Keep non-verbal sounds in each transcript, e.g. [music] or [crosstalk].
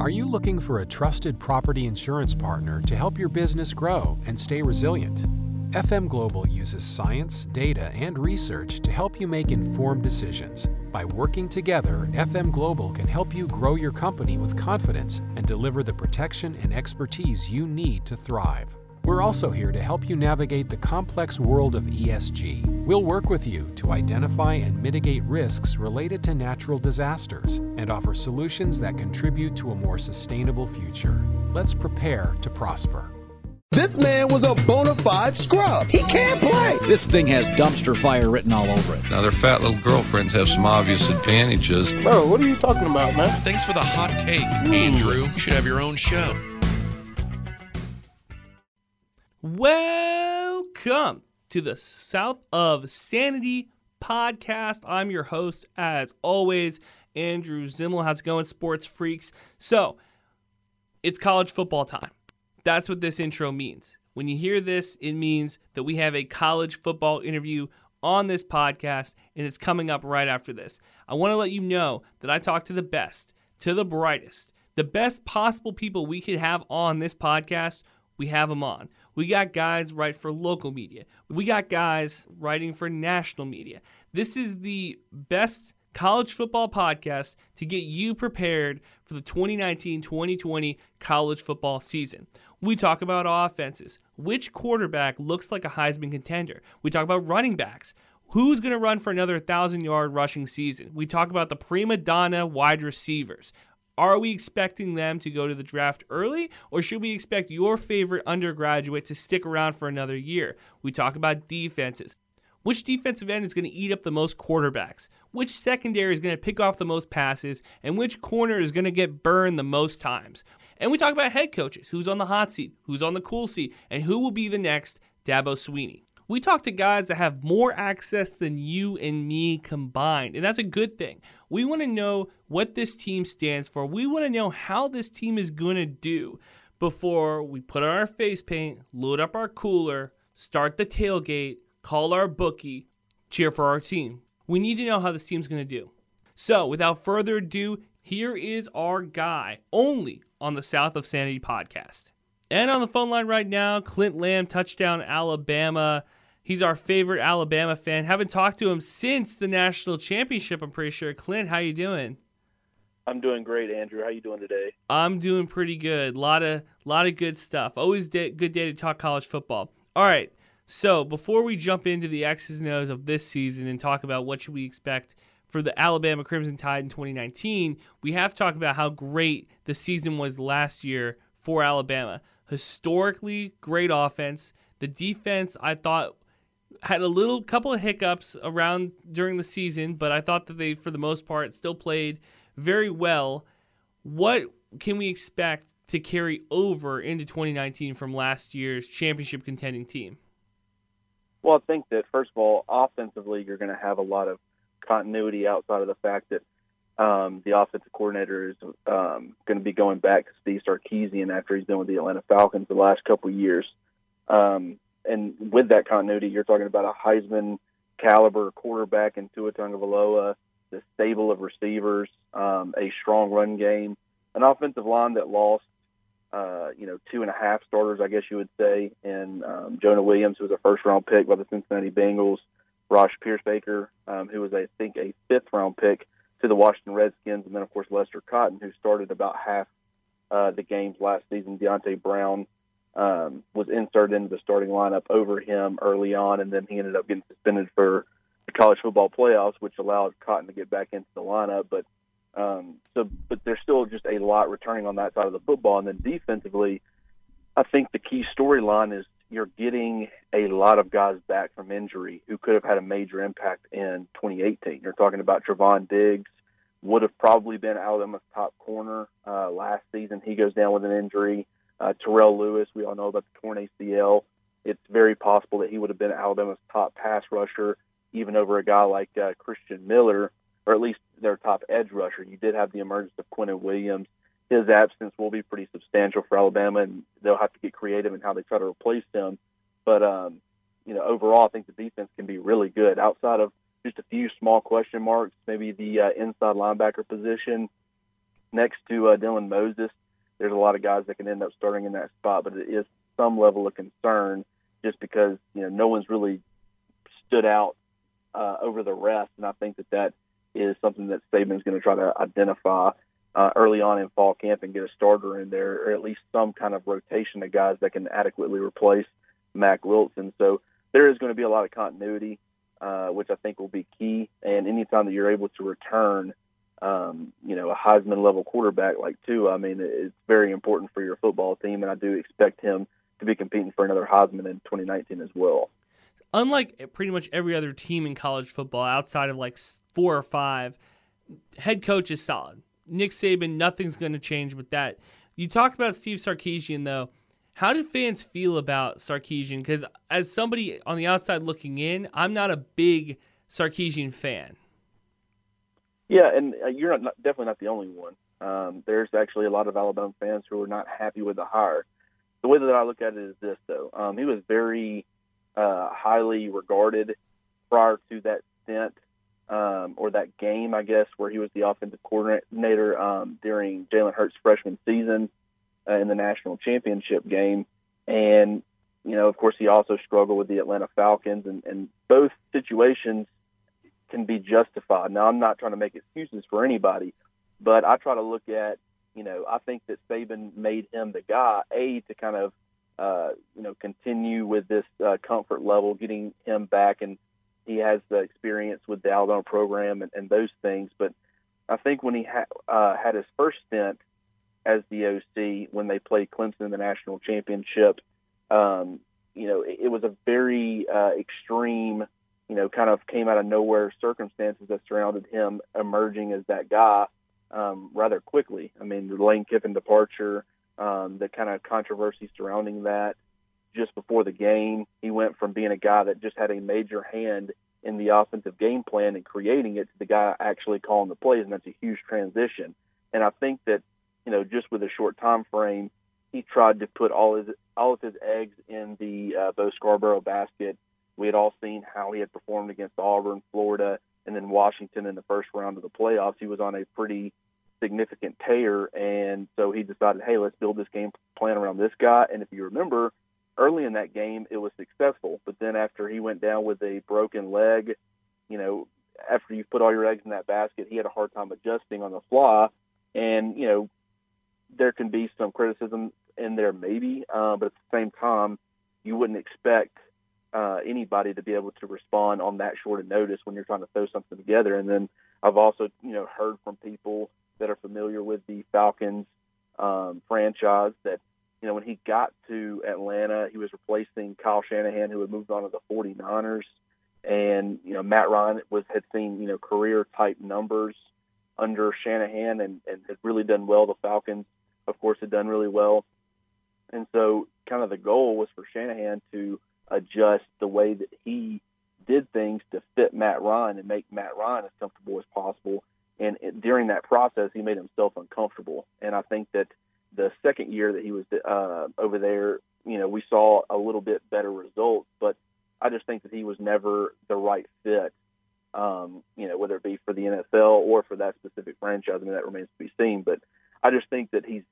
Are you looking for a trusted property insurance partner to help your business grow and stay resilient? FM Global uses science, data, and research to help you make informed decisions. By working together, FM Global can help you grow your company with confidence and deliver the protection and expertise you need to thrive. We're also here to help you navigate the complex world of ESG. We'll work with you to identify and mitigate risks related to natural disasters and offer solutions that contribute to a more sustainable future. Let's prepare to prosper. This man was a bona fide scrub. He can't play. This thing has dumpster fire written all over it. Now, their fat little girlfriends have some obvious advantages. Bro, what are you talking about, man? Thanks for the hot take, hmm. Andrew. You should have your own show. Welcome to the South of Sanity podcast. I'm your host, as always, Andrew Zimmel. How's it going, sports freaks? So, it's college football time. That's what this intro means. When you hear this, it means that we have a college football interview on this podcast, and it's coming up right after this. I want to let you know that I talk to the best, to the brightest, the best possible people we could have on this podcast. We have them on. We got guys write for local media. We got guys writing for national media. This is the best college football podcast to get you prepared for the 2019 2020 college football season. We talk about offenses. Which quarterback looks like a Heisman contender? We talk about running backs. Who's going to run for another 1,000 yard rushing season? We talk about the prima donna wide receivers. Are we expecting them to go to the draft early, or should we expect your favorite undergraduate to stick around for another year? We talk about defenses. Which defensive end is going to eat up the most quarterbacks? Which secondary is going to pick off the most passes? And which corner is going to get burned the most times? And we talk about head coaches who's on the hot seat, who's on the cool seat, and who will be the next Dabo Swinney. We talk to guys that have more access than you and me combined, and that's a good thing. We want to know what this team stands for. We want to know how this team is going to do before we put on our face paint, load up our cooler, start the tailgate, call our bookie, cheer for our team. We need to know how this team's going to do. So, without further ado, here is our guy only on the South of Sanity podcast. And on the phone line right now, Clint Lamb, touchdown Alabama. He's our favorite Alabama fan. Haven't talked to him since the national championship. I'm pretty sure. Clint, how you doing? I'm doing great, Andrew. How you doing today? I'm doing pretty good. A lot of lot of good stuff. Always day, good day to talk college football. All right. So before we jump into the X's and O's of this season and talk about what should we expect for the Alabama Crimson Tide in 2019, we have to talk about how great the season was last year for Alabama. Historically great offense. The defense, I thought, had a little couple of hiccups around during the season, but I thought that they, for the most part, still played very well. What can we expect to carry over into 2019 from last year's championship contending team? Well, I think that first of all, offensively, you're going to have a lot of continuity outside of the fact that um, the offensive coordinator is um, going to be going back to Steve Sarkisian after he's been with the Atlanta Falcons the last couple of years. Um, and with that continuity, you're talking about a Heisman caliber quarterback in Tua Tagovailoa, the stable of receivers, um, a strong run game, an offensive line that lost, uh, you know, two and a half starters, I guess you would say, and um, Jonah Williams, who was a first round pick by the Cincinnati Bengals, Ross Pierschbacher, um, who was, I think, a fifth round pick to the Washington Redskins, and then, of course, Lester Cotton, who started about half uh, the games last season, Deonte Brown, um, was inserted into the starting lineup over him early on, and then he ended up getting suspended for the college football playoffs, which allowed Cotton to get back into the lineup. But um, so, but there's still just a lot returning on that side of the football, and then defensively, I think the key storyline is you're getting a lot of guys back from injury who could have had a major impact in 2018. You're talking about Trevon Diggs, would have probably been Alabama's top corner uh, last season. He goes down with an injury. Uh, Terrell Lewis, we all know about the torn ACL. It's very possible that he would have been Alabama's top pass rusher, even over a guy like uh, Christian Miller, or at least their top edge rusher. You did have the emergence of Quinnen Williams. His absence will be pretty substantial for Alabama, and they'll have to get creative in how they try to replace him. But um, you know, overall, I think the defense can be really good. Outside of just a few small question marks, maybe the uh, inside linebacker position next to uh, Dylan Moses, there's a lot of guys that can end up starting in that spot, but it is some level of concern just because you know no one's really stood out uh, over the rest, and I think that that is something that Saban's going to try to identify uh, early on in fall camp and get a starter in there, or at least some kind of rotation of guys that can adequately replace Mack Wilson. So there is going to be a lot of continuity, uh, which I think will be key. And anytime that you're able to return, um, you know, a Heisman level quarterback like Tua, I mean, it's very important for your football team, and I do expect him to be competing for another Heisman in 2019 as well. Unlike pretty much every other team in college football, outside of like four or five, head coach is solid. Nick Saban, nothing's going to change with that. You talked about Steve Sarkisian, though. How do fans feel about Sarkisian? Because as somebody on the outside looking in, I'm not a big Sarkisian fan. Yeah, and uh, you're not, definitely not the only one. Um, there's actually a lot of Alabama fans who are not happy with the hire. The way that I look at it is this, though. Um, he was very uh, highly regarded prior to that stint um, or that game, I guess, where he was the offensive coordinator um, during Jalen Hurts' freshman season uh, in the national championship game. And, you know, of course, he also struggled with the Atlanta Falcons, and, and both situations can be justified. Now, I'm not trying to make excuses for anybody, but I try to look at, you know, I think that Saban made him the guy, A, to kind of, uh, you know, continue with this uh, comfort level, getting him back and he has the experience with the Alabama program and, and those things. But I think when he ha- uh, had his first stint as the OC when they played Clemson in the national championship, um, you know, it, it was a very uh, extreme, you know, kind of came out of nowhere circumstances that surrounded him emerging as that guy um, rather quickly. I mean, the Lane Kiffin departure, um, the kind of controversy surrounding that, just before the game. He went from being a guy that just had a major hand in the offensive game plan and creating it to the guy actually calling the plays, and that's a huge transition. And I think that you know just with a short time frame, he tried to put all his all of his eggs in the uh, Bo Scarborough basket. We had all seen how he had performed against Auburn, Florida, and then Washington in the first round of the playoffs. He was on a pretty significant tear, and so he decided, hey, let's build this game plan around this guy. And if you remember, early in that game it was successful, but then after he went down with a broken leg, you know, after you put all your eggs in that basket, he had a hard time adjusting on the fly, and you know, there can be some criticism in there maybe, uh, but at the same time, you wouldn't expect uh, anybody to be able to respond on that short of notice when you're trying to throw something together. And then I've also, you know, heard from people that are familiar with the Falcons um, franchise that you know, when he got to Atlanta, he was replacing Kyle Shanahan, who had moved on to the 49ers. And, you know, Matt Ryan was had seen, you know, career type numbers under Shanahan and, and had really done well. The Falcons, of course, had done really well. And so kind of the goal was for Shanahan to adjust the way that he did things to fit Matt Ryan and make Matt Ryan as comfortable as possible. And it, during that process, he made himself uncomfortable. And I think that – the second year that he was uh, over there, you know, we saw a little bit better results, but I just think that he was never the right fit. Um, you know, whether it be for the NFL or for that specific franchise, I mean that remains to be seen. But I just think that he's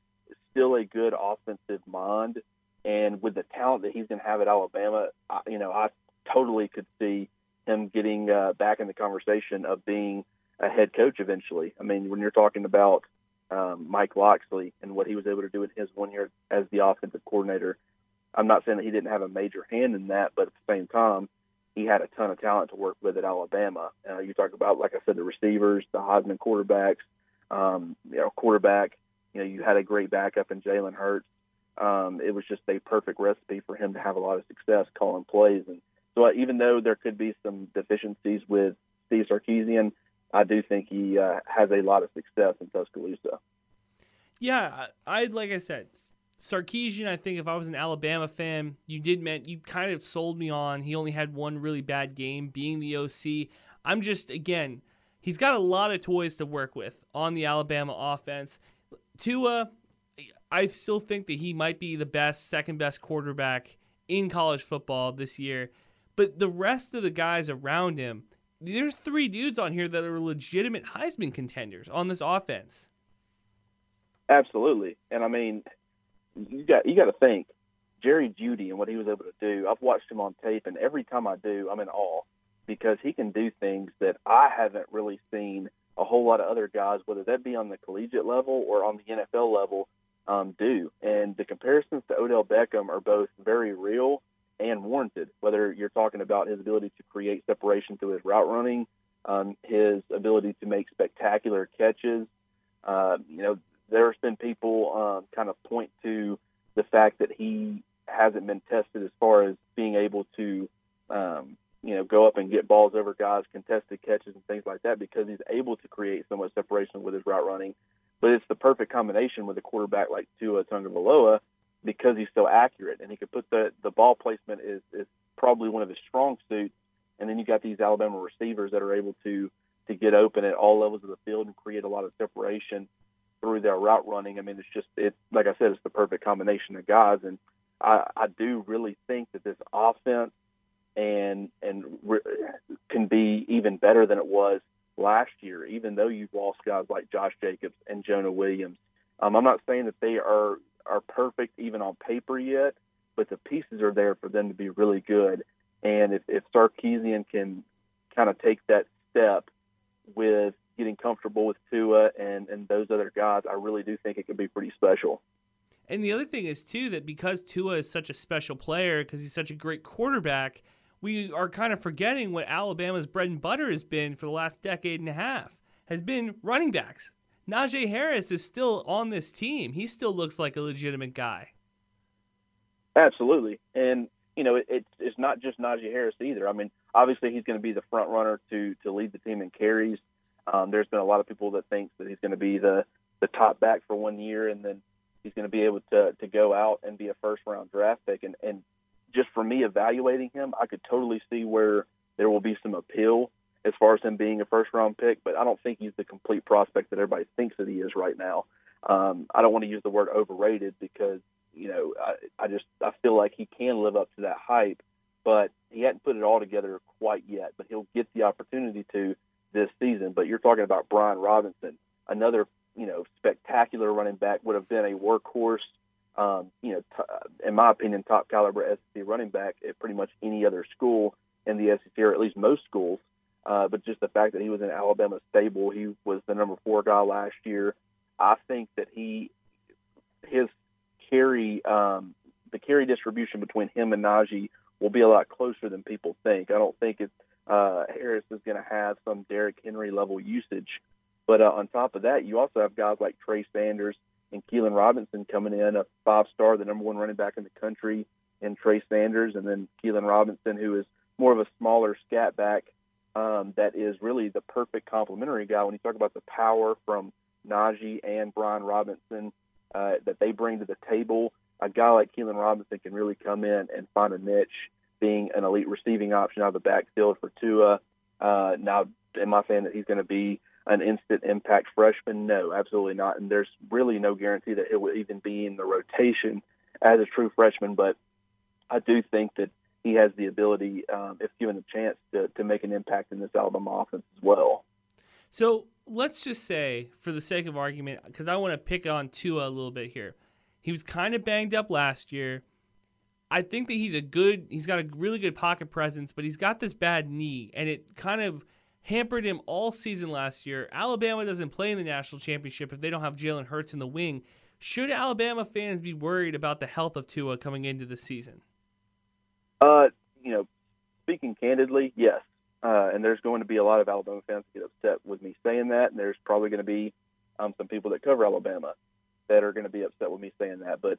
still a good offensive mind, and with the talent that he's going to have at Alabama, I, you know, I totally could see him getting uh, back in the conversation of being a head coach eventually. I mean, when you're talking about um, Mike Locksley and what he was able to do in his one year as the offensive coordinator. I'm not saying that he didn't have a major hand in that, but at the same time, he had a ton of talent to work with at Alabama. Uh, you talk about, like I said, the receivers, the Heisman quarterbacks, um, you know, quarterback. You know, you had a great backup in Jalen Hurts. Um, it was just a perfect recipe for him to have a lot of success calling plays. And so, uh, even though there could be some deficiencies with Steve Sarkisian, I do think he uh, has a lot of success in Tuscaloosa. Yeah, I like I said, Sarkisian. I think if I was an Alabama fan, you did meant you kind of sold me on. He only had one really bad game, being the OC. I'm just again, he's got a lot of toys to work with on the Alabama offense. Tua, I still think that he might be the best, second best quarterback in college football this year. But the rest of the guys around him, there's three dudes on here that are legitimate Heisman contenders on this offense. Absolutely, and I mean, you got you got to think Jerry Jeudy and what he was able to do. I've watched him on tape, and every time I do, I'm in awe because he can do things that I haven't really seen a whole lot of other guys, whether that be on the collegiate level or on the NFL level, um, do. And the comparisons to Odell Beckham are both very real and warranted. Whether you're talking about his ability to create separation through his route running, um, his ability to make spectacular catches. Uh, you know, there's been people um, kind of point to the fact that he hasn't been tested as far as being able to, um, you know, go up and get balls over guys, contested catches, and things like that because he's able to create so much separation with his route running. But it's the perfect combination with a quarterback like Tua Tagovailoa because he's so accurate and he can put the the ball placement is is probably one of his strong suits. And then you got these Alabama receivers that are able to to get open at all levels of the field and create a lot of separation through their route running. I mean, it's just it's like I said, it's the perfect combination of guys, and I, I do really think that this offense and and re- can be even better than it was last year, even though you've lost guys like Josh Jacobs and Jonah Williams. Um, I'm not saying that they are are perfect even on paper yet, but the pieces are there for them to be really good. And if, if Sarkisian can kind of take that step with getting comfortable with Tua and, and those other guys, I really do think it could be pretty special. And the other thing is too that because Tua is such a special player, because he's such a great quarterback, we are kind of forgetting what Alabama's bread and butter has been for the last decade and a half. Has been running backs. Najee Harris is still on this team. He still looks like a legitimate guy. Absolutely, and you know it, it's not just Najee Harris either. I mean, obviously he's going to be the front runner to to lead the team in carries. Um, there's been a lot of people that think that he's going to be the the top back for one year, and then he's going to be able to to go out and be a first round draft pick. And and just for me evaluating him, I could totally see where there will be some appeal as far as him being a first round pick, but I don't think he's the complete prospect that everybody thinks that he is right now. Um, I don't want to use the word overrated because you know I, I just I feel like he can live up to that hype, but he hadn't put it all together quite yet. But he'll get the opportunity to this season. But you're talking about Brian Robinson, another you know spectacular running back, would have been a workhorse. Um, you know, t- in my opinion, top caliber SEC running back at pretty much any other school in the SEC, or at least most schools. Uh, but just the fact that he was in Alabama stable, he was the number four guy last year. I think that he, his carry, um, the carry distribution between him and Najee will be a lot closer than people think. I don't think it, uh, Harris is going to have some Derrick Henry level usage. But uh, on top of that, you also have guys like Trey Sanders and Keilan Robinson coming in, a five star, the number one running back in the country, and Trey Sanders, and then Keilan Robinson, who is more of a smaller scat back um, that is really the perfect complementary guy. When you talk about the power from Najee and Brian Robinson uh, that they bring to the table, a guy like Keilan Robinson can really come in and find a niche, being an elite receiving option out of the backfield for Tua. Uh, now, am I saying that he's going to be an instant impact freshman? No, absolutely not. And there's really no guarantee that he will even be in the rotation as a true freshman. But I do think that he has the ability, um, if given a chance, to, to make an impact in this Alabama offense as well. So let's just say, for the sake of argument, because I want to pick on Tua a little bit here. He was kind of banged up last year. I think that he's a good, he's got a really good pocket presence, but he's got this bad knee, and it kind of hampered him all season last year. Alabama doesn't play in the national championship if they don't have Jalen Hurts in the wing. Should Alabama fans be worried about the health of Tua coming into the season? Uh, you know, speaking candidly, yes. Uh, and there's going to be a lot of Alabama fans that get upset with me saying that, and there's probably going to be um, some people that cover Alabama that are going to be upset with me saying that. But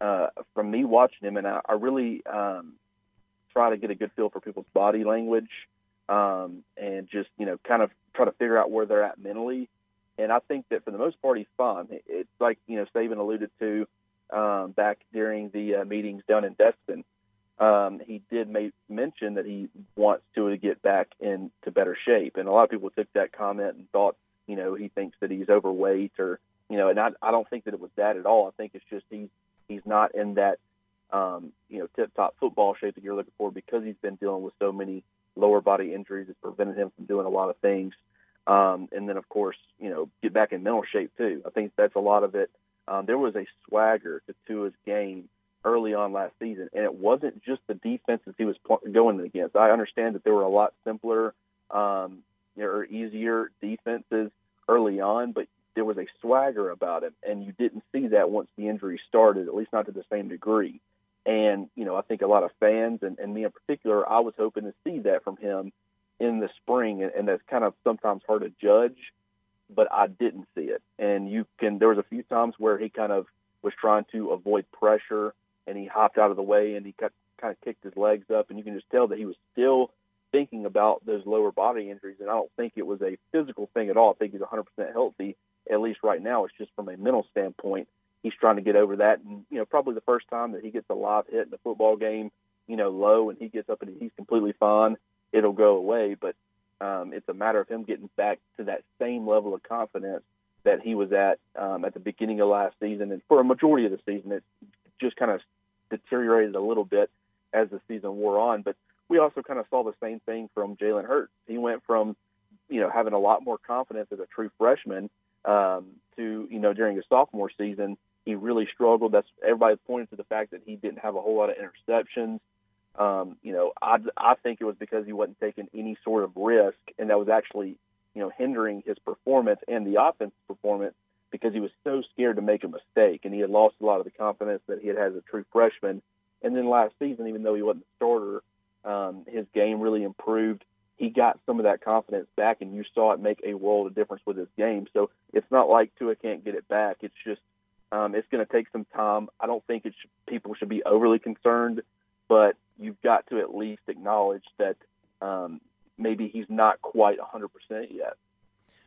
uh, from me watching him, and I, I really um, try to get a good feel for people's body language um, and just you know kind of try to figure out where they're at mentally. And I think that for the most part, he's fine. It's like you know Saban alluded to um, back during the uh, meetings down in Destin um, he did make, mention that he wants to get back into better shape. And a lot of people took that comment and thought, you know, he thinks that he's overweight or, you know, and I, I don't think that it was that at all. I think it's just he's he's not in that, um, you know, tip top football shape that you're looking for because he's been dealing with so many lower body injuries. It's prevented him from doing a lot of things. Um, and then, of course, you know, get back in mental shape too. I think that's a lot of it um, there was a swagger to Tua's game early on last season, and it wasn't just the defenses he was going against. I understand that there were a lot simpler um, or easier defenses early on, but there was a swagger about him, and you didn't see that once the injury started, at least not to the same degree. And you know, I think a lot of fans and, and me in particular, I was hoping to see that from him in the spring, and, and that's kind of sometimes hard to judge, but I didn't see it. And you can, there was a few times where he kind of was trying to avoid pressure, and he hopped out of the way, and he got, kind of kicked his legs up, and you can just tell that he was still thinking about those lower body injuries. And I don't think it was a physical thing at all. I think he's 100% healthy, at least right now. It's just from a mental standpoint he's trying to get over that. And you know, probably the first time that he gets a live hit in a football game, you know, low, and he gets up and he's completely fine, it'll go away. But um, it's a matter of him getting back to that same level of confidence that he was at um, at the beginning of last season, and for a majority of the season, it just kind of deteriorated a little bit as the season wore on. But we also kind of saw the same thing from Jalen Hurts. He went from you know having a lot more confidence as a true freshman um, to you know during his sophomore season he really struggled. That's everybody's pointed to the fact that he didn't have a whole lot of interceptions. Um, you know, I, I think it was because he wasn't taking any sort of risk, and that was actually, you know, hindering his performance and the offense performance because he was so scared to make a mistake, and he had lost a lot of the confidence that he had as a true freshman. And then last season, even though he wasn't the starter, um, his game really improved. He got some of that confidence back, and you saw it make a world of difference with his game. So it's not like Tua can't get it back. It's just um, it's going to take some time. I don't think it should, people should be overly concerned, but you've got to at least acknowledge that um, maybe he's not quite 100% yet.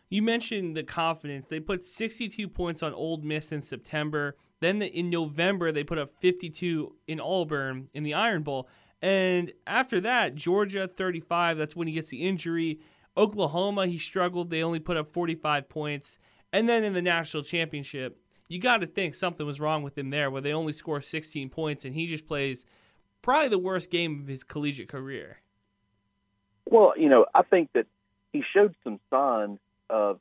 You mentioned the confidence. They put 62 points on Ole Miss in September. Then the, in November, they put up 52 in Auburn in the Iron Bowl. And after that, Georgia 35. That's when he gets the injury. Oklahoma, he struggled. They only put up 45 points. And then in the national championship, you got to think something was wrong with him there, where they only score 16 points and he just plays probably the worst game of his collegiate career. Well, you know, I think that he showed some signs of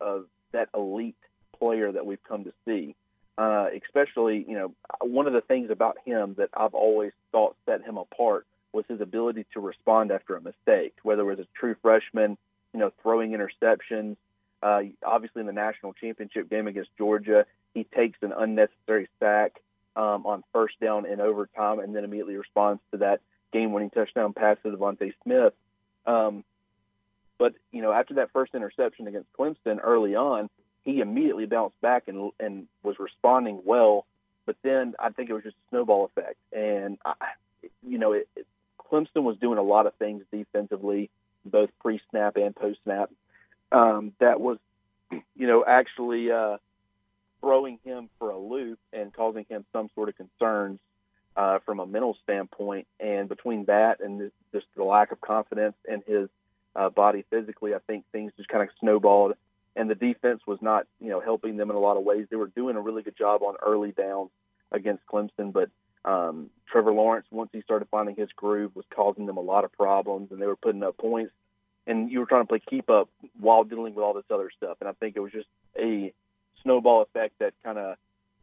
of that elite player that we've come to see. Uh, especially, you know, one of the things about him that I've always thought set him apart was his ability to respond after a mistake, whether it was a true freshman, you know, throwing interceptions, uh, obviously, in the national championship game against Georgia, he takes an unnecessary sack um, on first down in overtime, and then immediately responds to that game-winning touchdown pass to DeVonta Smith. Um, but you know, after that first interception against Clemson early on, he immediately bounced back and and was responding well. But then I think it was just a snowball effect, and I, you know, it, it, Clemson was doing a lot of things defensively, both pre-snap and post-snap um, that was, you know, actually uh, throwing him for a loop and causing him some sort of concerns uh, from a mental standpoint. And between that and just the lack of confidence in his uh, body physically, I think things just kind of snowballed. And the defense was not, you know, helping them in a lot of ways. They were doing a really good job on early downs against Clemson, but um, Trevor Lawrence, once he started finding his groove, was causing them a lot of problems, and they were putting up points and you were trying to play keep up while dealing with all this other stuff. And I think it was just a snowball effect that kind of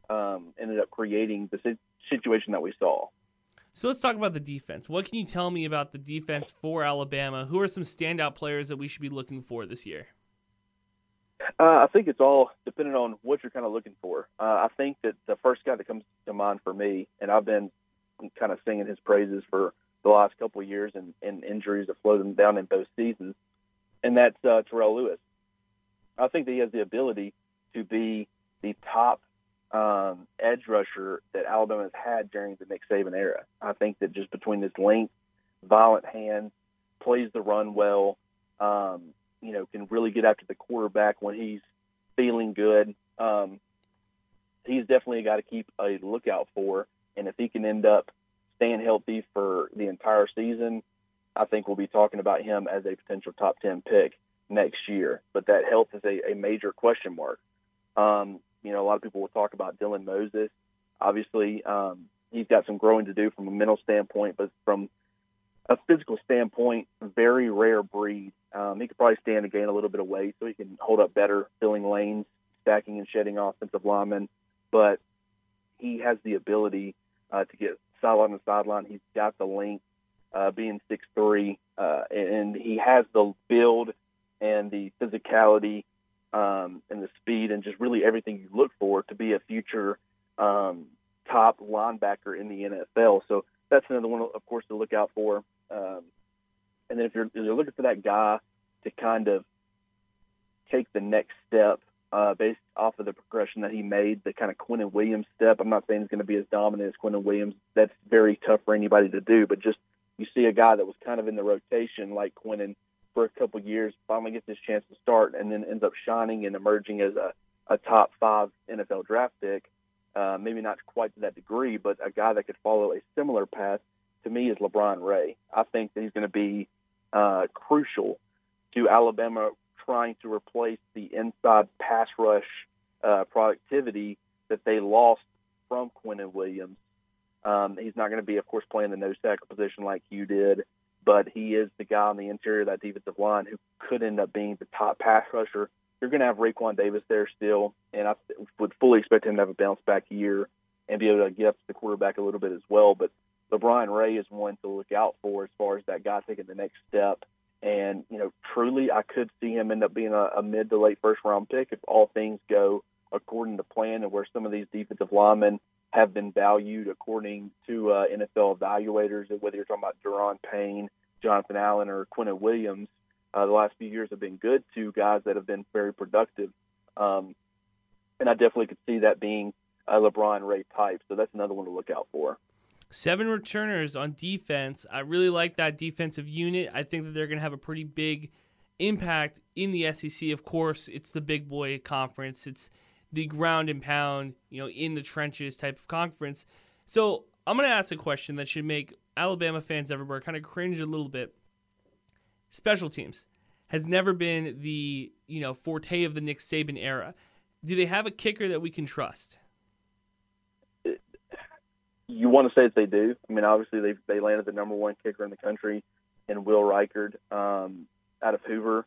um, ended up creating the situation that we saw. So let's talk about the defense. What can you tell me about the defense for Alabama? Who are some standout players that we should be looking for this year? Uh, I think it's all dependent on what you're kind of looking for. Uh, I think that the first guy that comes to mind for me, and I've been kind of singing his praises for the last couple of years and, and injuries have slowed him down in both seasons, and that's uh, Terrell Lewis. I think that he has the ability to be the top um, edge rusher that Alabama has had during the Nick Saban era. I think that just between his length, violent hands, plays the run well, um, you know, can really get after the quarterback when he's feeling good. Um, he's definitely a guy to keep a lookout for. And if he can end up staying healthy for the entire season, I think we'll be talking about him as a potential top 10 pick next year. But that health is a, a major question mark. Um, you know, a lot of people will talk about Dylan Moses. Obviously, um, he's got some growing to do from a mental standpoint, but from a physical standpoint, very rare breed. Um, he could probably stand to gain a little bit of weight so he can hold up better, filling lanes, stacking and shedding offensive linemen. but he has the ability uh, to get sideline to sideline. He's got the length, uh, being six three, uh, and he has the build and the physicality um, and the speed and just really everything you look for to be a future um, top linebacker in the NFL. So that's another one, of course, to look out for. Um, and then if you're, if you're looking for that guy to kind of take the next step uh, based off of the progression that he made, the kind of Quinnen Williams step. I'm not saying he's going to be as dominant as Quinnen Williams. That's very tough for anybody to do. But just you see a guy that was kind of in the rotation like Quinnen for a couple years, finally gets his chance to start, and then ends up shining and emerging as a, a top five NFL draft pick. Uh, maybe not quite to that degree, but a guy that could follow a similar path to me is LaBryan Ray. I think that he's going to be uh, crucial to Alabama trying to replace the inside pass rush uh, productivity that they lost from Quinnen Williams. Um, he's not going to be, of course, playing the nose tackle position like you did, but he is the guy on the interior of that defensive line who could end up being the top pass rusher. You're going to have Raekwon Davis there still, and I would fully expect him to have a bounce back year and be able to get up to the quarterback a little bit as well. But LaBryan Ray is one to look out for as far as that guy taking the next step and, you know, truly, I could see him end up being a, a mid to late first round pick if all things go according to plan and where some of these defensive linemen have been valued according to uh, NFL evaluators, whether you're talking about Daron Payne, Jonathan Allen, or Quinnen Williams. Uh, the last few years have been good to guys that have been very productive. Um, and I definitely could see that being a LaBryan Ray type. So that's another one to look out for. Seven returners on defense. I really like that defensive unit. I think that they're going to have a pretty big impact in the SEC. Of course, it's the big boy conference. It's the ground and pound, you know, in the trenches type of conference. So I'm going to ask a question that should make Alabama fans everywhere kind of cringe a little bit. Special teams has never been the you know forte of the Nick Saban era. Do they have a kicker that we can trust? You want to say that they do. I mean, obviously they they landed the number one kicker in the country in Will Reichard um, out of Hoover.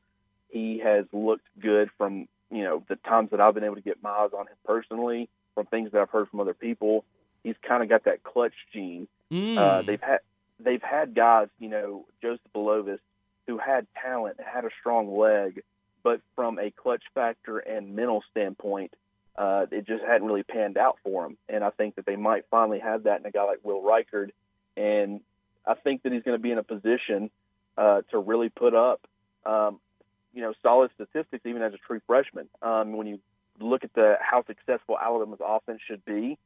He has looked good from you know the times that I've been able to get my eyes on him personally, from things that I've heard from other people. He's kind of got that clutch gene. Mm. Uh, they've had they've had guys, you know, Joseph Bulovas, who had talent, had a strong leg, but from a clutch factor and mental standpoint, uh, it just hadn't really panned out for him. And I think that they might finally have that in a guy like Will Reichard. And I think that he's going to be in a position uh, to really put up, um, you know, solid statistics even as a true freshman. Um, when you look at the how successful Alabama's offense should be,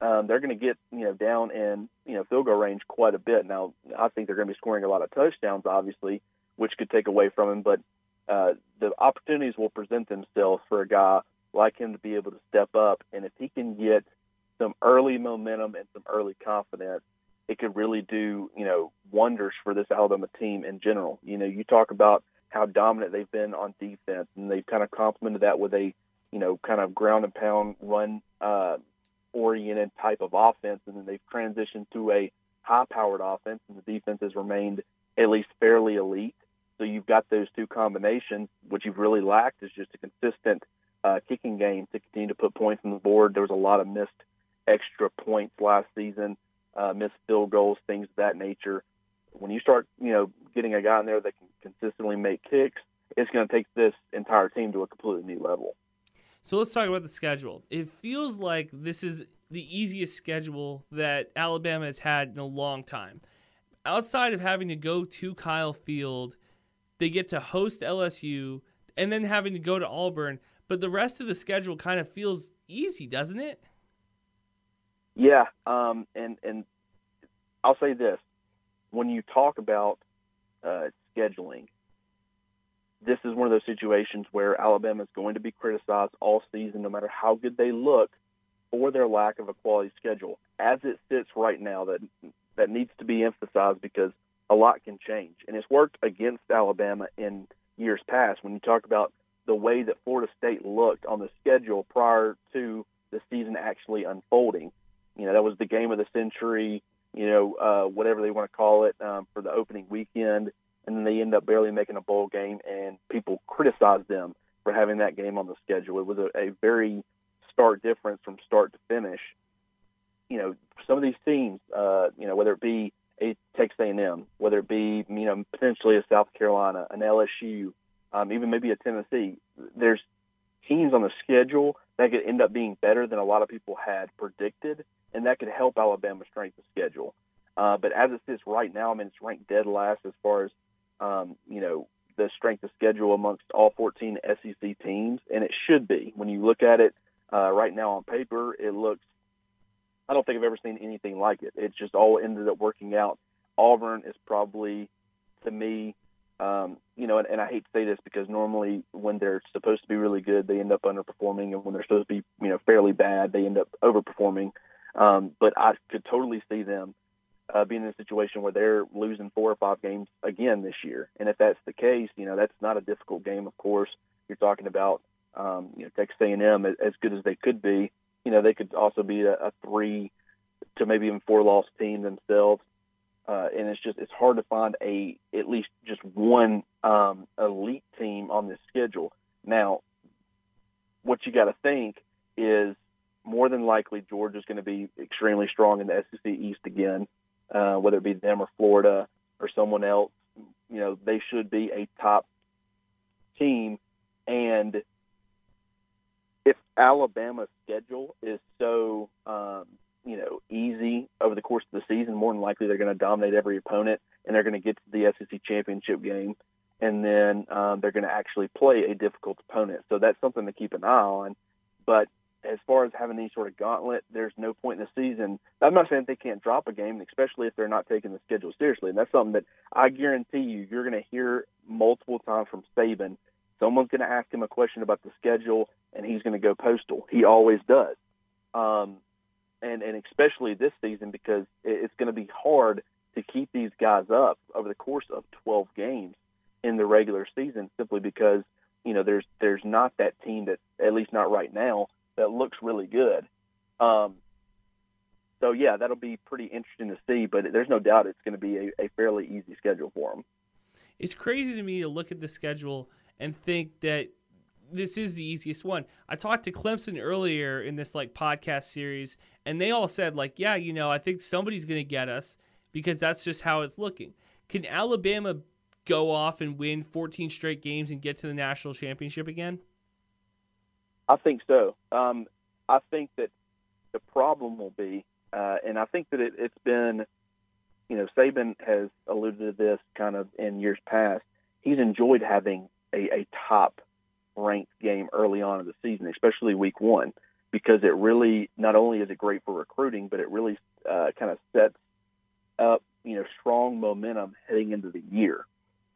um, they're going to get you know down in you know field goal range quite a bit. Now I think they're going to be scoring a lot of touchdowns, obviously, which could take away from him. But uh, the opportunities will present themselves for a guy like him to be able to step up. And if he can get some early momentum and some early confidence, it could really do, you know, wonders for this Alabama team in general. You know, you talk about how dominant they've been on defense, and they've kind of complemented that with a, you know, kind of ground and pound run uh, oriented type of offense, and then they've transitioned to a high powered offense, and the defense has remained at least fairly elite. So you've got those two combinations. What you've really lacked is just a consistent uh, kicking game to continue to put points on the board. There was a lot of missed extra points last season, uh, missed field goals, things of that nature. When you start, you know, getting a guy in there that can consistently make kicks, it's going to take this entire team to a completely new level. So let's talk about the schedule. It feels like this is the easiest schedule that Alabama has had in a long time. Outside of having to go to Kyle Field, they get to host LSU and then having to go to Auburn but the rest of the schedule kind of feels easy, doesn't it? Yeah, um, and and I'll say this: when you talk about uh, scheduling, this is one of those situations where Alabama is going to be criticized all season, no matter how good they look, for their lack of a quality schedule. As it sits right now, that that needs to be emphasized because a lot can change, and it's worked against Alabama in years past. When you talk about the way that Florida State looked on the schedule prior to the season actually unfolding. You know, that was the game of the century, you know, uh, whatever they want to call it, um, for the opening weekend. And then they end up barely making a bowl game, and people criticized them for having that game on the schedule. It was a, a very stark difference from start to finish. You know, some of these teams, uh, you know, whether it be a Texas A&M, whether it be you know potentially a South Carolina, an LSU, um, even maybe a Tennessee, there's teams on the schedule that could end up being better than a lot of people had predicted, and that could help Alabama's strength of schedule. Uh, but as it sits right now, I mean, it's ranked dead last as far as um, you know the strength of schedule amongst all 14 SEC teams, and it should be. When you look at it uh, right now on paper, it looks. I don't think I've ever seen anything like it. It just all ended up working out. Auburn is probably, to me, um, you know, and, and I hate to say this because normally when they're supposed to be really good, they end up underperforming, and when they're supposed to be, you know, fairly bad, they end up overperforming. Um, but I could totally see them uh, being in a situation where they're losing four or five games again this year. And if that's the case, you know, that's not a difficult game. Of course, you're talking about, um, you know, Texas A&M as good as they could be. You know, they could also be a, a three to maybe even four loss team themselves. Uh, and it's just it's hard to find a at least just one um, elite team on this schedule. Now, what you got to think is more than likely Georgia's going to be extremely strong in the SEC East again uh, whether it be them or Florida or someone else. You know, they should be a top team. And if Alabama's schedule is so, um, you know, easy over the course of the season, more than likely they're going to dominate every opponent and they're going to get to the SEC championship game. And then um, they're going to actually play a difficult opponent. So that's something to keep an eye on. But as far as having any sort of gauntlet, there's no point in the season. I'm not saying they can't drop a game, especially if they're not taking the schedule seriously. And that's something that I guarantee you, you're going to hear multiple times from Saban. Someone's going to ask him a question about the schedule, and he's going to go postal. He always does. Um, and, and especially this season because it's going to be hard to keep these guys up over the course of 12 games in the regular season simply because you know there's there's not that team that at least not right now that looks really good. Um, so yeah, that'll be pretty interesting to see. But there's no doubt it's going to be a, a fairly easy schedule for them. It's crazy to me to look at the schedule and think that this is the easiest one. I talked to Clemson earlier in this like podcast series, and they all said like, yeah, you know, I think somebody's going to get us because that's just how it's looking. Can Alabama go off and win 14 straight games and get to the national championship again? I think so. Um, I think that the problem will be, uh, and I think that it, it's been, you know, Saban has alluded to this kind of in years past. He's enjoyed having a, a top ranked game early on in the season, especially week one, because it really not only is it great for recruiting, but it really uh, kind of sets up, you know, strong momentum heading into the year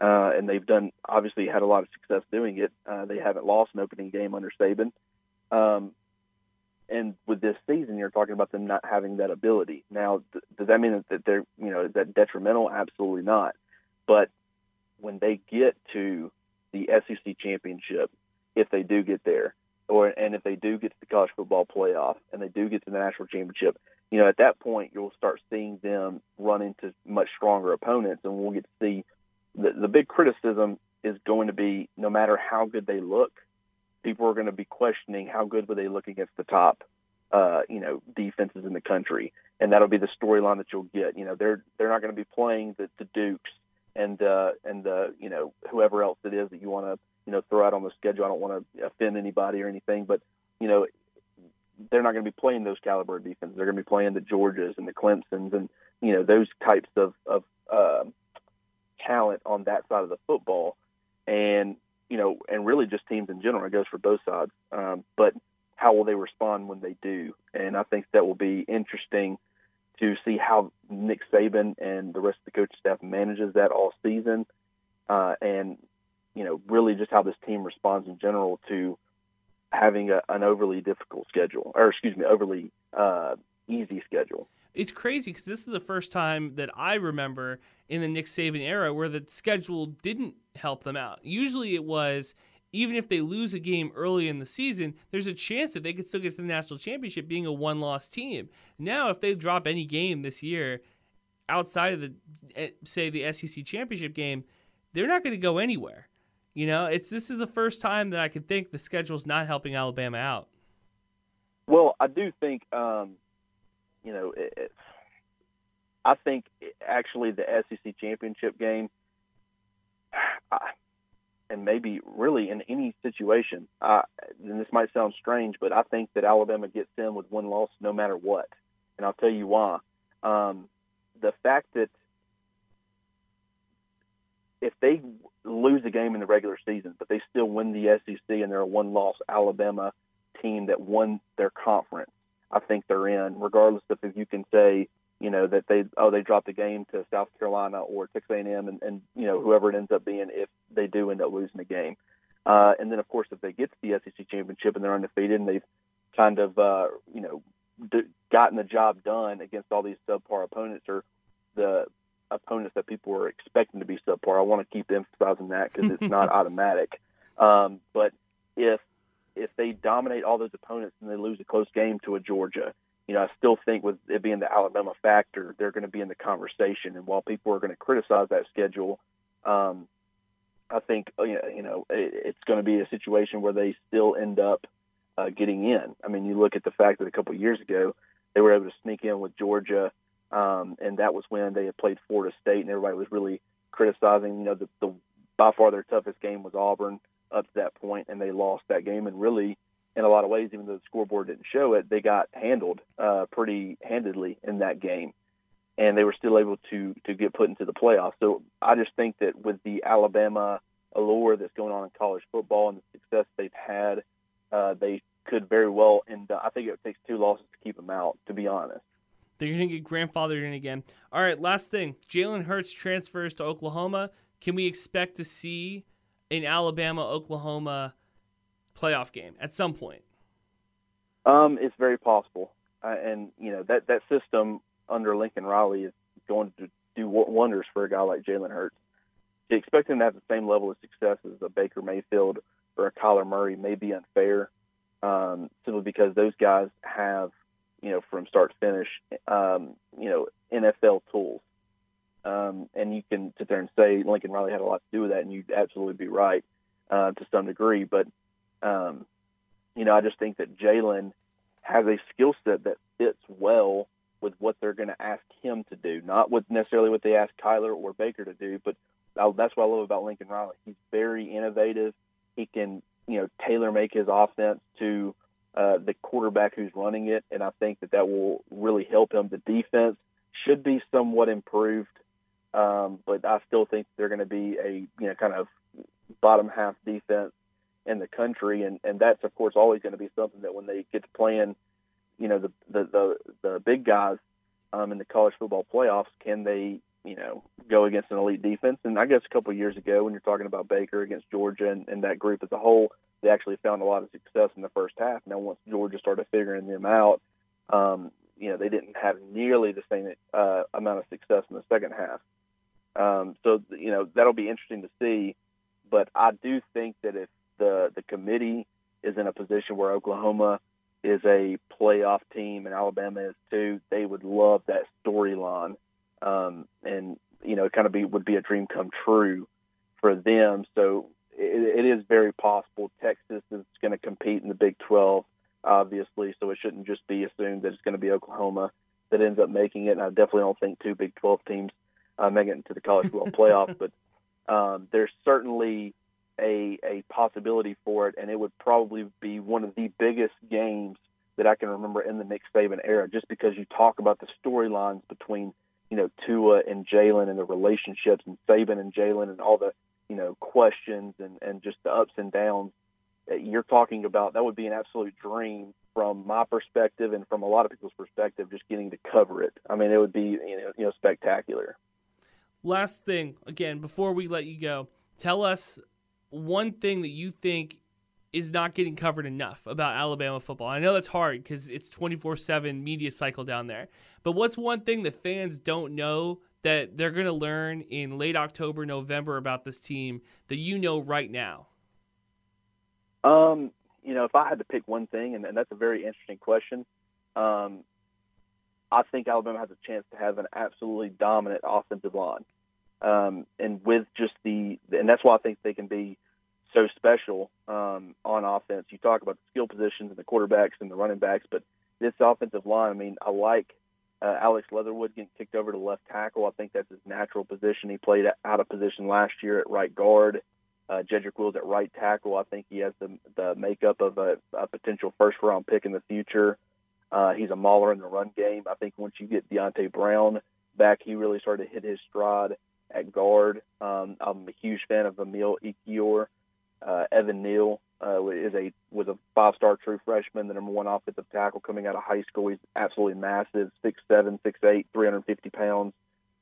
uh, and they've done obviously had a lot of success doing it. Uh, they haven't lost an opening game under Saban, um, and with this season, you're talking about them not having that ability. Now, th- does that mean that they're you know is that detrimental? Absolutely not. But when they get to the SEC championship, if they do get there, or and if they do get to the college football playoff and they do get to the national championship, you know at that point you'll start seeing them run into much stronger opponents, and we'll get to see the, the big criticism is going to be no matter how good they look, people are going to be questioning how good were they look against the top, uh, you know, defenses in the country, and that'll be the storyline that you'll get. You know, they're they're not going to be playing the, the Dukes and uh, and the you know whoever else it is that you want to you know throw out on the schedule. I don't want to offend anybody or anything, but you know they're not going to be playing those caliber of defenses. They're going to be playing the Georgias and the Clemsons and you know those types of of uh, talent on that side of the football, and you know, and really just teams in general. It goes for both sides. Um, but how will they respond when they do? And I think that will be interesting to see how Nick Saban and the rest of the coaching staff manages that all season, uh, and you know, really just how this team responds in general to having a, an overly difficult schedule, or excuse me, overly uh, easy schedule it's crazy because this is the first time that I remember in the Nick Saban era where the schedule didn't help them out. Usually it was even if they lose a game early in the season, there's a chance that they could still get to the national championship being a one loss team. Now, if they drop any game this year outside of the, eh, say, the SEC championship game, they're not going to go anywhere. You know, it's this is the first time that I can think the schedule's not helping Alabama out. Well, I do think, um, you know, it, it, I think actually the SEC championship game, I, and maybe really in any situation, and this might sound strange, but I think that Alabama gets in with one loss no matter what, and I'll tell you why. Um, the fact that if they lose a game in the regular season, but they still win the SEC and they're a one-loss Alabama team that won their conference, I think they're in, regardless of if you can say, you know, that they oh they dropped a game to South Carolina or Texas A&M, and, and you know whoever it ends up being if they do end up losing the game. Uh, and then of course if they get to the SEC championship and they're undefeated and they've kind of uh, you know d- gotten the job done against all these subpar opponents or the opponents that people were expecting to be subpar. I want to keep emphasizing that because it's not [laughs] automatic. Um, but if if they dominate all those opponents and they lose a close game to a Georgia, you know, I still think with it being the Alabama factor, they're going to be in the conversation. And while people are going to criticize that schedule, um, I think uh, you know it, it's going to be a situation where they still end up uh, getting in. I mean, you look at the fact that a couple of years ago they were able to sneak in with Georgia, um, and that was when they had played Florida State, and everybody was really criticizing. You know, the, the by far their toughest game was Auburn up to that point, and they lost that game. And really, in a lot of ways, even though the scoreboard didn't show it, they got handled uh, pretty handedly in that game, and they were still able to to get put into the playoffs. So I just think that with the Alabama allure that's going on in college football and the success they've had, uh, they could very well. And I think it takes two losses to keep them out. To be honest. They're going to get grandfathered in again. All right, last thing. Jalen Hurts transfers to Oklahoma. Can we expect to see an Alabama Oklahoma playoff game at some point? Um, it's very possible, uh, and you know that that system under Lincoln Riley is going to do wonders for a guy like Jalen Hurts. To expect him to have the same level of success as a Baker Mayfield or a Kyler Murray may be unfair, um, simply because those guys have you know, from start to finish, um, you know, NFL tools. Um, and you can sit there and say Lincoln Riley had a lot to do with that, and you'd absolutely be right uh, to some degree. But, um, you know, I just think that Jalen has a skill set that fits well with what they're going to ask him to do, not with necessarily what they ask Kyler or Baker to do. But I, that's what I love about Lincoln Riley. He's very innovative. He can, you know, tailor make his offense to uh, the quarterback who's running it, and I think that that will really help him. The defense should be somewhat improved, um, but I still think they're going to be a you know kind of bottom half defense in the country, and and that's of course always going to be something that when they get to playing, you know the the the, the big guys um, in the college football playoffs, can they you know go against an elite defense? And I guess a couple of years ago, when you're talking about Baker against Georgia and, and that group as a whole they actually found a lot of success in the first half. Now, once Georgia started figuring them out, um, you know, they didn't have nearly the same uh, amount of success in the second half. Um, so, you know, that'll be interesting to see. But I do think that if the the committee is in a position where Oklahoma is a playoff team and Alabama is too, they would love that storyline, um, and you know, it kind of be would be a dream come true for them. So it, it is very possible Texas is going to compete in the Big 12, obviously, so it shouldn't just be assumed that it's going to be Oklahoma that ends up making it. And I definitely don't think two Big 12 teams uh, make it into the college football [laughs] playoff, but um, there's certainly a a possibility for it, and it would probably be one of the biggest games that I can remember in the Nick Saban era, just because you talk about the storylines between you know Tua and Jalen and the relationships and Saban and Jalen and all the you know questions and and just the ups and downs that you're talking about that would be an absolute dream from my perspective and from a lot of people's perspective just getting to cover it i mean it would be you know, you know spectacular last thing again before we let you go tell us one thing that you think is not getting covered enough about Alabama football. I know that's hard because it's 24 7 media cycle down there. But what's one thing that fans don't know that they're going to learn in late October, November about this team that you know right now? Um, you know, if I had to pick one thing, and, and that's a very interesting question, um, I think Alabama has a chance to have an absolutely dominant offensive line. Um, and with just the, and that's why I think they can be so special um, on offense. You talk about the skill positions and the quarterbacks and the running backs, but this offensive line, I mean, I like uh, Alex Leatherwood getting kicked over to left tackle. I think that's his natural position. He played out of position last year at right guard. Uh, Jedrick Wills at right tackle. I think he has the the makeup of a, a potential first round pick in the future. Uh, he's a mauler in the run game. I think once you get Deonte Brown back, he really started to hit his stride at guard. Um, I'm a huge fan of Emil Ekiyor. Uh, Evan Neal uh, is a was a five star true freshman, the number one offensive tackle coming out of high school. He's absolutely massive, six seven, six eight, three hundred fifty pounds.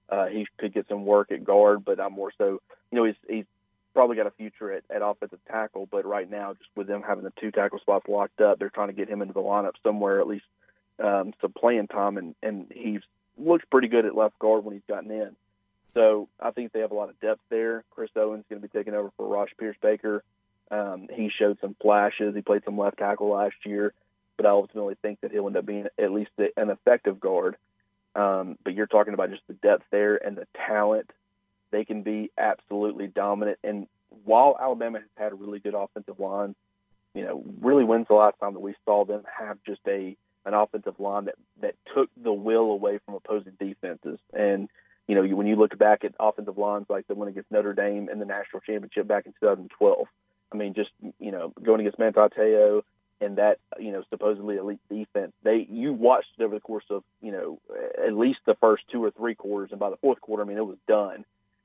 Uh, he could get some work at guard, but I'm more so, you know, he's he's probably got a future at, at offensive tackle, but right now, just with them having the two tackle spots locked up, they're trying to get him into the lineup somewhere, at least um, some playing time, and and he's looks pretty good at left guard when he's gotten in. So I think they have a lot of depth there. Chris Owens going to be taking over for Ross Pierschbacher. Um, he showed some flashes. He played some left tackle last year, but I ultimately think that he'll end up being at least an effective guard. Um, but you're talking about just the depth there and the talent. They can be absolutely dominant. And while Alabama has had a really good offensive line, you know, really when's the last time that we saw them have just a an offensive line that that took the will away from opposing defenses? And you know, when you look back at offensive lines like the one against Notre Dame in the national championship back in 2012, I mean, just you know, going against Manti Te'o and that you know supposedly elite defense, they you watched it over the course of you know at least the first two or three quarters, and by the fourth quarter, I mean it was done.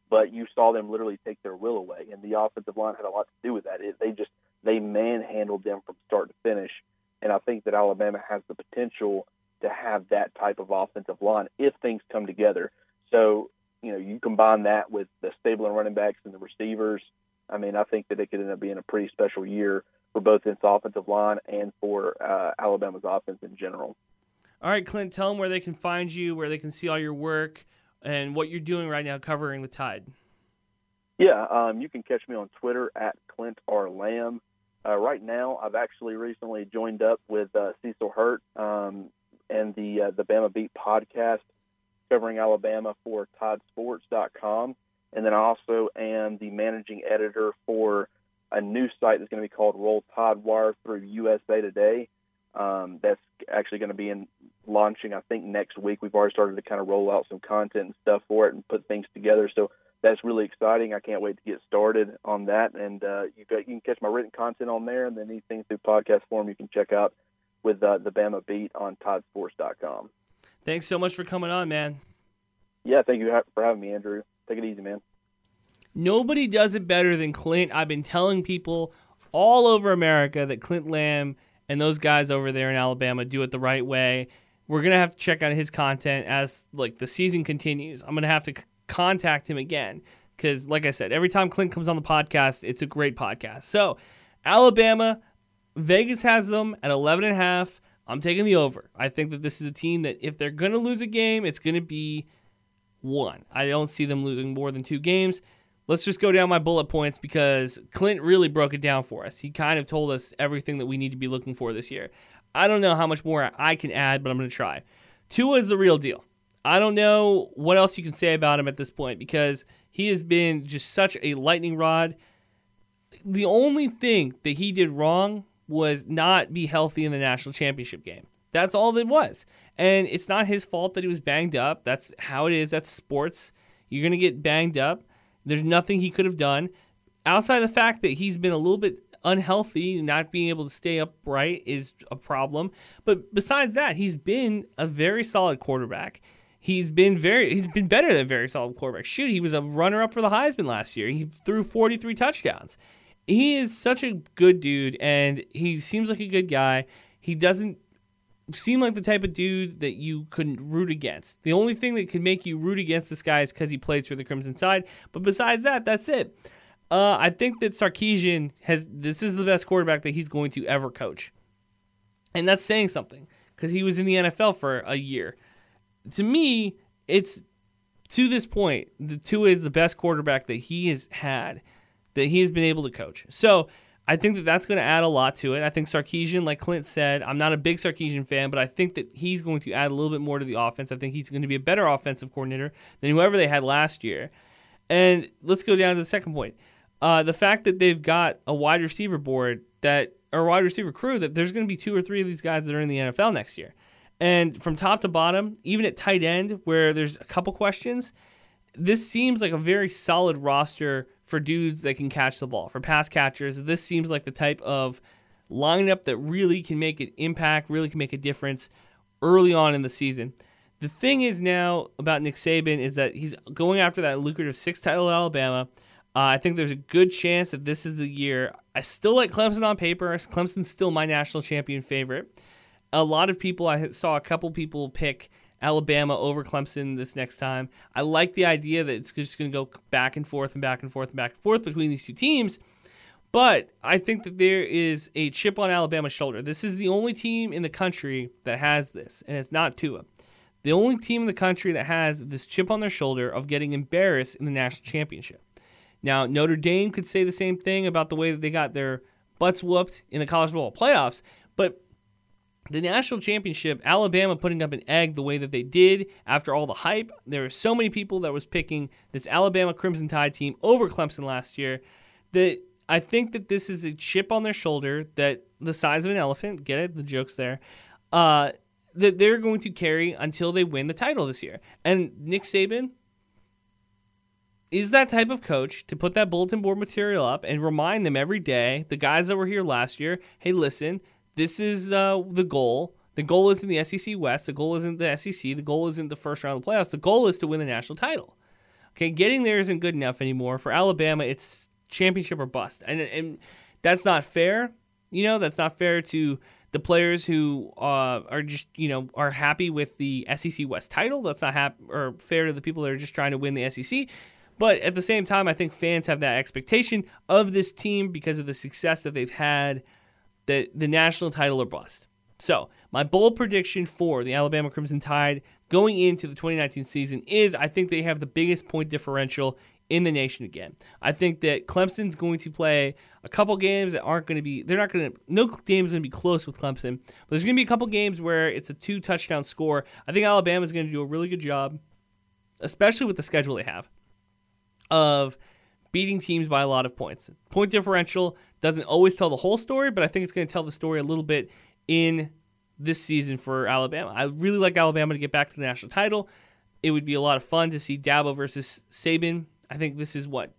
But you saw them literally take their will away, and the offensive line had a lot to do with that. It, they just they manhandled them from start to finish, and I think that Alabama has the potential to have that type of offensive line if things come together. So, you know, you combine that with the stable and running backs and the receivers. I mean, I think that it could end up being a pretty special year for both its offensive line and for uh, Alabama's offense in general. All right, Clint, tell them where they can find you, where they can see all your work, and what you're doing right now covering the Tide. Yeah, um, you can catch me on Twitter at Clint R. Lamb. Uh, right now, I've actually recently joined up with uh, Cecil Hurt um, and the uh, the Bama Beat podcast covering Alabama for TideSports.com. And then I also am the managing editor for a new site that's going to be called Roll Tide Wire through USA Today. Um, that's actually going to be in launching, I think, next week. We've already started to kind of roll out some content and stuff for it and put things together. So that's really exciting. I can't wait to get started on that. And uh, you, got, you can catch my written content on there, and then anything through podcast form you can check out with uh, the Bama Beat on TideSports.com. Thanks so much for coming on, man. Yeah, thank you for having me, Andrew. Take it easy, man. Nobody does it better than Clint. I've been telling people all over America that Clint Lamb and those guys over there in Alabama do it the right way. We're gonna have to check out his content as like the season continues. I'm gonna have to c- contact him again because, like I said, every time Clint comes on the podcast, it's a great podcast. So, Alabama, Vegas has them at 11 and a half. I'm taking the over. I think that this is a team that if they're to lose a game, it's to be one. I don't see them losing more than two games. Let's just go down my bullet points because Clint really broke it down for us. He kind of told us everything that we need to be looking for this year. I don't know how much more I can add, but I'm going to try. Tua is the real deal. I don't know what else you can say about him at this point because he has been just such a lightning rod. The only thing that he did wrong was not be healthy in the national championship game. That's all it was. And it's not his fault that he was banged up. That's how it is. That's sports. You're going to get banged up. There's nothing he could have done outside the fact that he's been a little bit unhealthy, not being able to stay upright is a problem. But besides that, he's been a very solid quarterback. He's been very he's been better than very solid quarterback. Shoot, he was a runner up for the Heisman last year. He threw 43 touchdowns he is such a good dude and he seems like a good guy. He doesn't seem like the type of dude that you couldn't root against. The only thing that could make you root against this guy is because he plays for the Crimson Tide. But besides that, that's it. Uh, I think that Sarkisian has this is the best quarterback that he's going to ever coach, and that's saying something because he was in the NFL for a year. To me, it's to this point, the Tua is the best quarterback that he has had that he has been able to coach. So I think that that's going to add a lot to it. I think Sarkisian, like Clint said, I'm not a big Sarkisian fan, but I think that he's going to add a little bit more to the offense. I think he's going to be a better offensive coordinator than whoever they had last year. And let's go down to the second point. uh, the fact that they've got a wide receiver board that or wide receiver crew that there's going to be two or three of these guys that are in the NFL next year. And from top to bottom, even at tight end, where there's a couple questions, this seems like a very solid roster for dudes that can catch the ball. For pass catchers, this seems like the type of lineup that really can make an impact, really can make a difference early on in the season. The thing is now about Nick Saban is that he's going after that lucrative sixth title at Alabama. Uh, I think there's a good chance that this is the year. I still like Clemson on paper. Clemson's still my national champion favorite. A lot of people, I saw a couple people pick Alabama over Clemson this next time. I like the idea that it's just going to go back and forth and back and forth and back and forth between these two teams. But I think that there is a chip on Alabama's shoulder. This is the only team in the country that has this, and it's not Tua. The only team in the country that has this chip on their shoulder of getting embarrassed in the national championship. Now, Notre Dame could say the same thing about the way that they got their butts whooped in the college football playoffs, but the national championship, Alabama putting up an egg the way that they did after all the hype. There were so many people that was picking this Alabama Crimson Tide team over Clemson last year that I think that this is a chip on their shoulder that the size of an elephant, get it, the joke's there, uh, that they're going to carry until they win the title this year. And Nick Saban, is that type of coach to put that bulletin board material up and remind them every day, the guys that were here last year, hey, listen, this is uh, the goal. The goal isn't the SEC West. The goal isn't the SEC. The goal isn't the first round of the playoffs. The goal is to win the national title. Okay, getting there isn't good enough anymore. For Alabama, it's championship or bust. And, and that's not fair. You know, that's not fair to the players who uh, are just, you know, are happy with the SEC West title. That's not hap- or fair to the people that are just trying to win the SEC. But at the same time, I think fans have that expectation of this team because of the success that they've had, that the national title or bust. So, my bold prediction for the Alabama Crimson Tide going into the 2019 season is I think they have the biggest point differential in the nation again. I think that Clemson's going to play a couple games that aren't going to be, they're not going to, no game's going to be close with Clemson, but there's going to be a couple games where it's a two touchdown score. I think Alabama's going to do a really good job, especially with the schedule they have of beating teams by a lot of points. Point differential doesn't always tell the whole story, but I think it's going to tell the story a little bit in this season for Alabama. I really like Alabama to get back to the national title. It would be a lot of fun to see Dabo versus Saban. I think this is what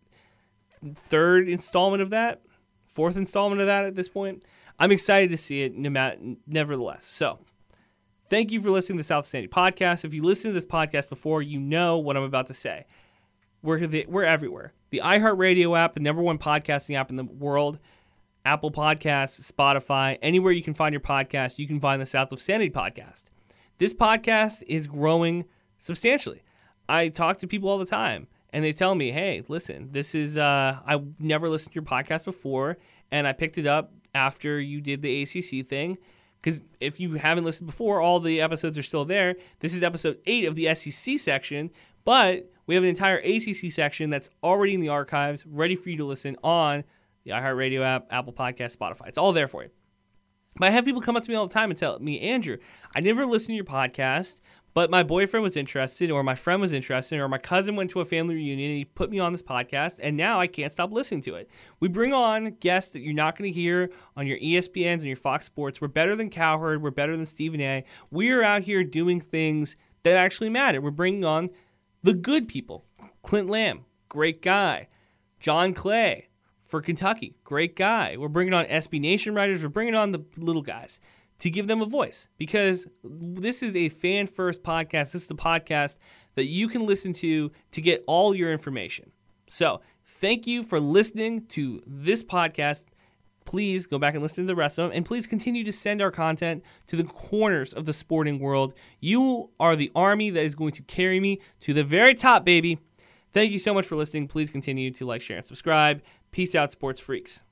third installment of that, fourth installment of that at this point. I'm excited to see it, nevertheless. So, thank you for listening to the South Standing Podcast. If you listen to this podcast before, you know what I'm about to say. We're the, we're everywhere. The iHeartRadio app, the number one podcasting app in the world, Apple Podcasts, Spotify, anywhere you can find your podcast, you can find the South of Sanity podcast. This podcast is growing substantially. I talk to people all the time and they tell me, "Hey, listen, this is uh, I never listened to your podcast before, and I picked it up after you did the ACC thing." Because if you haven't listened before, all the episodes are still there. This is episode eight of the SEC section, but we have an entire ACC section that's already in the archives, ready for you to listen on the iHeartRadio app, Apple Podcast, Spotify. It's all there for you. But I have people come up to me all the time and tell me, Andrew, I never listened to your podcast, but my boyfriend was interested, or my friend was interested, or my cousin went to a family reunion and he put me on this podcast, and now I can't stop listening to it. We bring on guests that you're not going to hear on your ESPNs and your Fox Sports. We're better than Cowherd. We're better than Stephen A. We are out here doing things that actually matter. We're bringing on the good people. Clint Lamb, great guy. John Clay for Kentucky, great guy. We're bringing on SB Nation writers. We're bringing on the little guys to give them a voice because this is a fan first podcast. This is the podcast that you can listen to to get all your information. So, thank you for listening to this podcast please go back and listen to the rest of them. And please continue to send our content to the corners of the sporting world. You are the army that is going to carry me to the very top, baby. Thank you so much for listening. Please continue to like, share, and subscribe. Peace out, sports freaks.